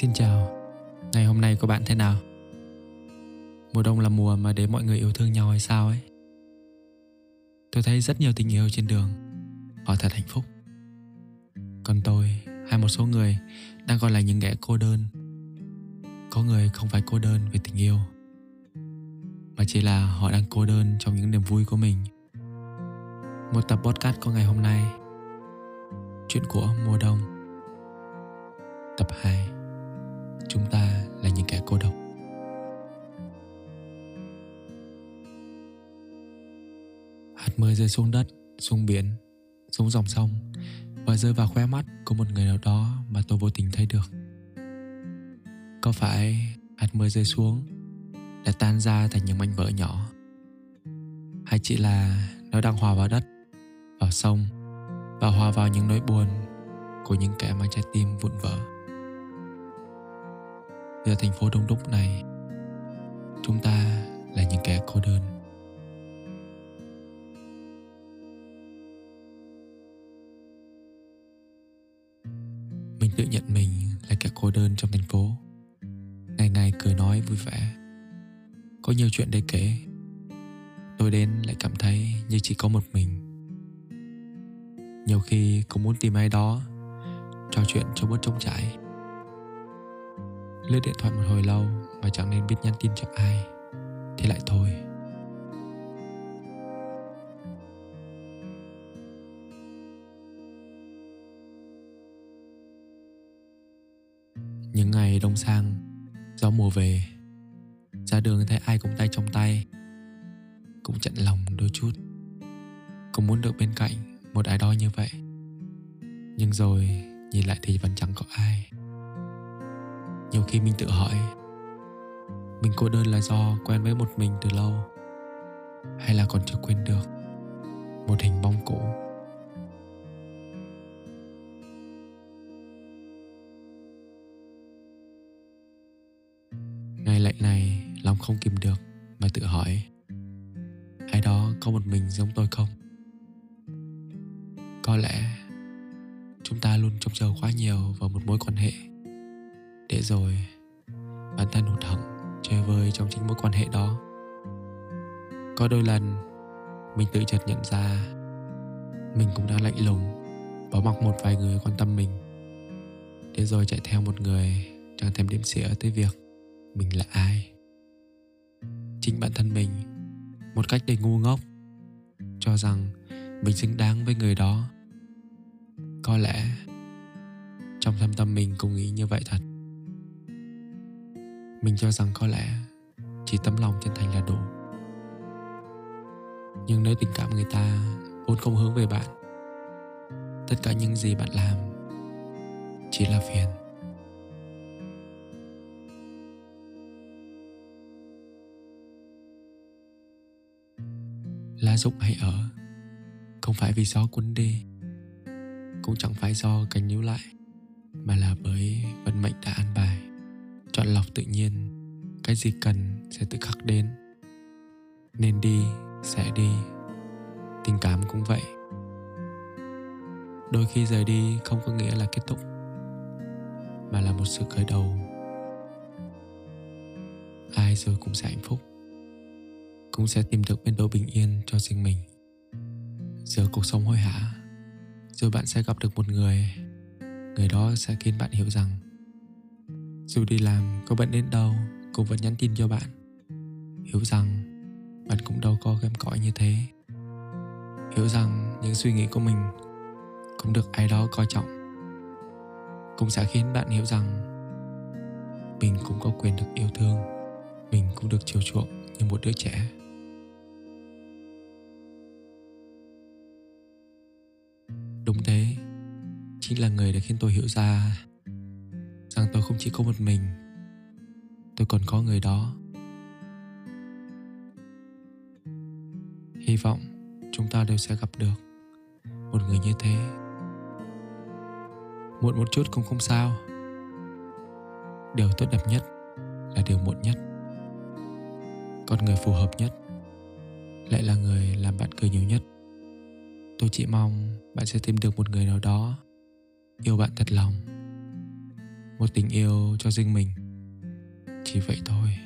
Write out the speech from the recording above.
Xin chào, ngày hôm nay của bạn thế nào? Mùa đông là mùa mà để mọi người yêu thương nhau hay sao ấy? Tôi thấy rất nhiều tình yêu trên đường, họ thật hạnh phúc. Còn tôi hay một số người đang còn là những kẻ cô đơn. Có người không phải cô đơn về tình yêu, mà chỉ là họ đang cô đơn trong những niềm vui của mình. Một tập podcast của ngày hôm nay Chuyện của mùa đông Tập 2 Chúng ta là những kẻ cô độc. Hạt mưa rơi xuống đất, xuống biển, xuống dòng sông Và rơi vào khóe mắt của một người nào đó mà tôi vô tình thấy được. Có phải hạt mưa rơi xuống đã tan ra thành những mảnh vỡ nhỏ hay chỉ là nó đang hòa vào đất vào sông và hòa vào những nỗi buồn của những kẻ mang trái tim vụn vỡ? Giữa thành phố đông đúc này, chúng ta là những kẻ cô đơn. Mình tự nhận mình là kẻ cô đơn trong thành phố. Ngày ngày cười nói vui vẻ. Có nhiều chuyện để kể. Tôi đến lại cảm thấy như chỉ có một mình. Nhiều khi cũng muốn tìm ai đó trò chuyện cho bớt trống trải lướt điện thoại một hồi lâu mà chẳng nên biết nhắn tin cho ai. Thì lại thôi. Những ngày đông sang, gió mùa về, ra đường thấy ai cũng tay trong tay, cũng chặn lòng đôi chút. Cũng muốn được bên cạnh một ai đó như vậy. Nhưng rồi nhìn lại thì vẫn chẳng có ai nhiều khi mình tự hỏi, mình cô đơn là do quen với một mình từ lâu, hay là còn chưa quên được một hình bóng cũ. Ngày lạnh này, lòng không kìm được mà tự hỏi, ai đó có một mình giống tôi không? Có lẽ chúng ta luôn trông chờ quá nhiều vào một mối quan hệ để rồi, bản thân hụt hẫng, chơi vơi trong chính mối quan hệ đó. Có đôi lần, mình tự chợt nhận ra, mình cũng đã lạnh lùng, bỏ mặc một vài người quan tâm mình. Để rồi chạy theo một người chẳng thèm đếm xỉa tới việc mình là ai. Chính bản thân mình, một cách đầy ngu ngốc, cho rằng mình xứng đáng với người đó. Có lẽ, trong thâm tâm mình cũng nghĩ như vậy thật mình cho rằng có lẽ chỉ tấm lòng chân thành là đủ. Nhưng nếu tình cảm người ta vốn không hướng về bạn, tất cả những gì bạn làm chỉ là phiền. Lá rụng hay ở không phải vì gió cuốn đi, cũng chẳng phải do cành níu lại mà là bởi tự nhiên, cái gì cần sẽ tự khắc đến. Nên đi, sẽ đi, tình cảm cũng vậy. Đôi khi rời đi không có nghĩa là kết thúc, mà là một sự khởi đầu. Ai rồi cũng sẽ hạnh phúc, cũng sẽ tìm được bên đâu bình yên cho riêng mình. Giữa cuộc sống hối hả rồi bạn sẽ gặp được một người người đó sẽ khiến bạn hiểu rằng dù đi làm, có bận đến đâu, cũng vẫn nhắn tin cho bạn. Hiểu rằng bạn cũng đâu có kém cỏi như thế. Hiểu rằng những suy nghĩ của mình cũng được ai đó coi trọng. Cũng sẽ khiến bạn hiểu rằng mình cũng có quyền được yêu thương, mình cũng được chiều chuộng như một đứa trẻ. Đúng thế, Chính là người đã khiến tôi hiểu ra Rằng tôi không chỉ có một mình, Tôi còn có người đó. Hy vọng chúng ta đều sẽ gặp được Một người như thế. Muộn một chút cũng không sao. Điều tốt đẹp nhất Là điều muộn nhất. Còn người phù hợp nhất Lại là người làm bạn cười nhiều nhất. Tôi chỉ mong bạn sẽ tìm được một người nào đó yêu bạn thật lòng một tình yêu cho riêng mình. Chỉ vậy thôi.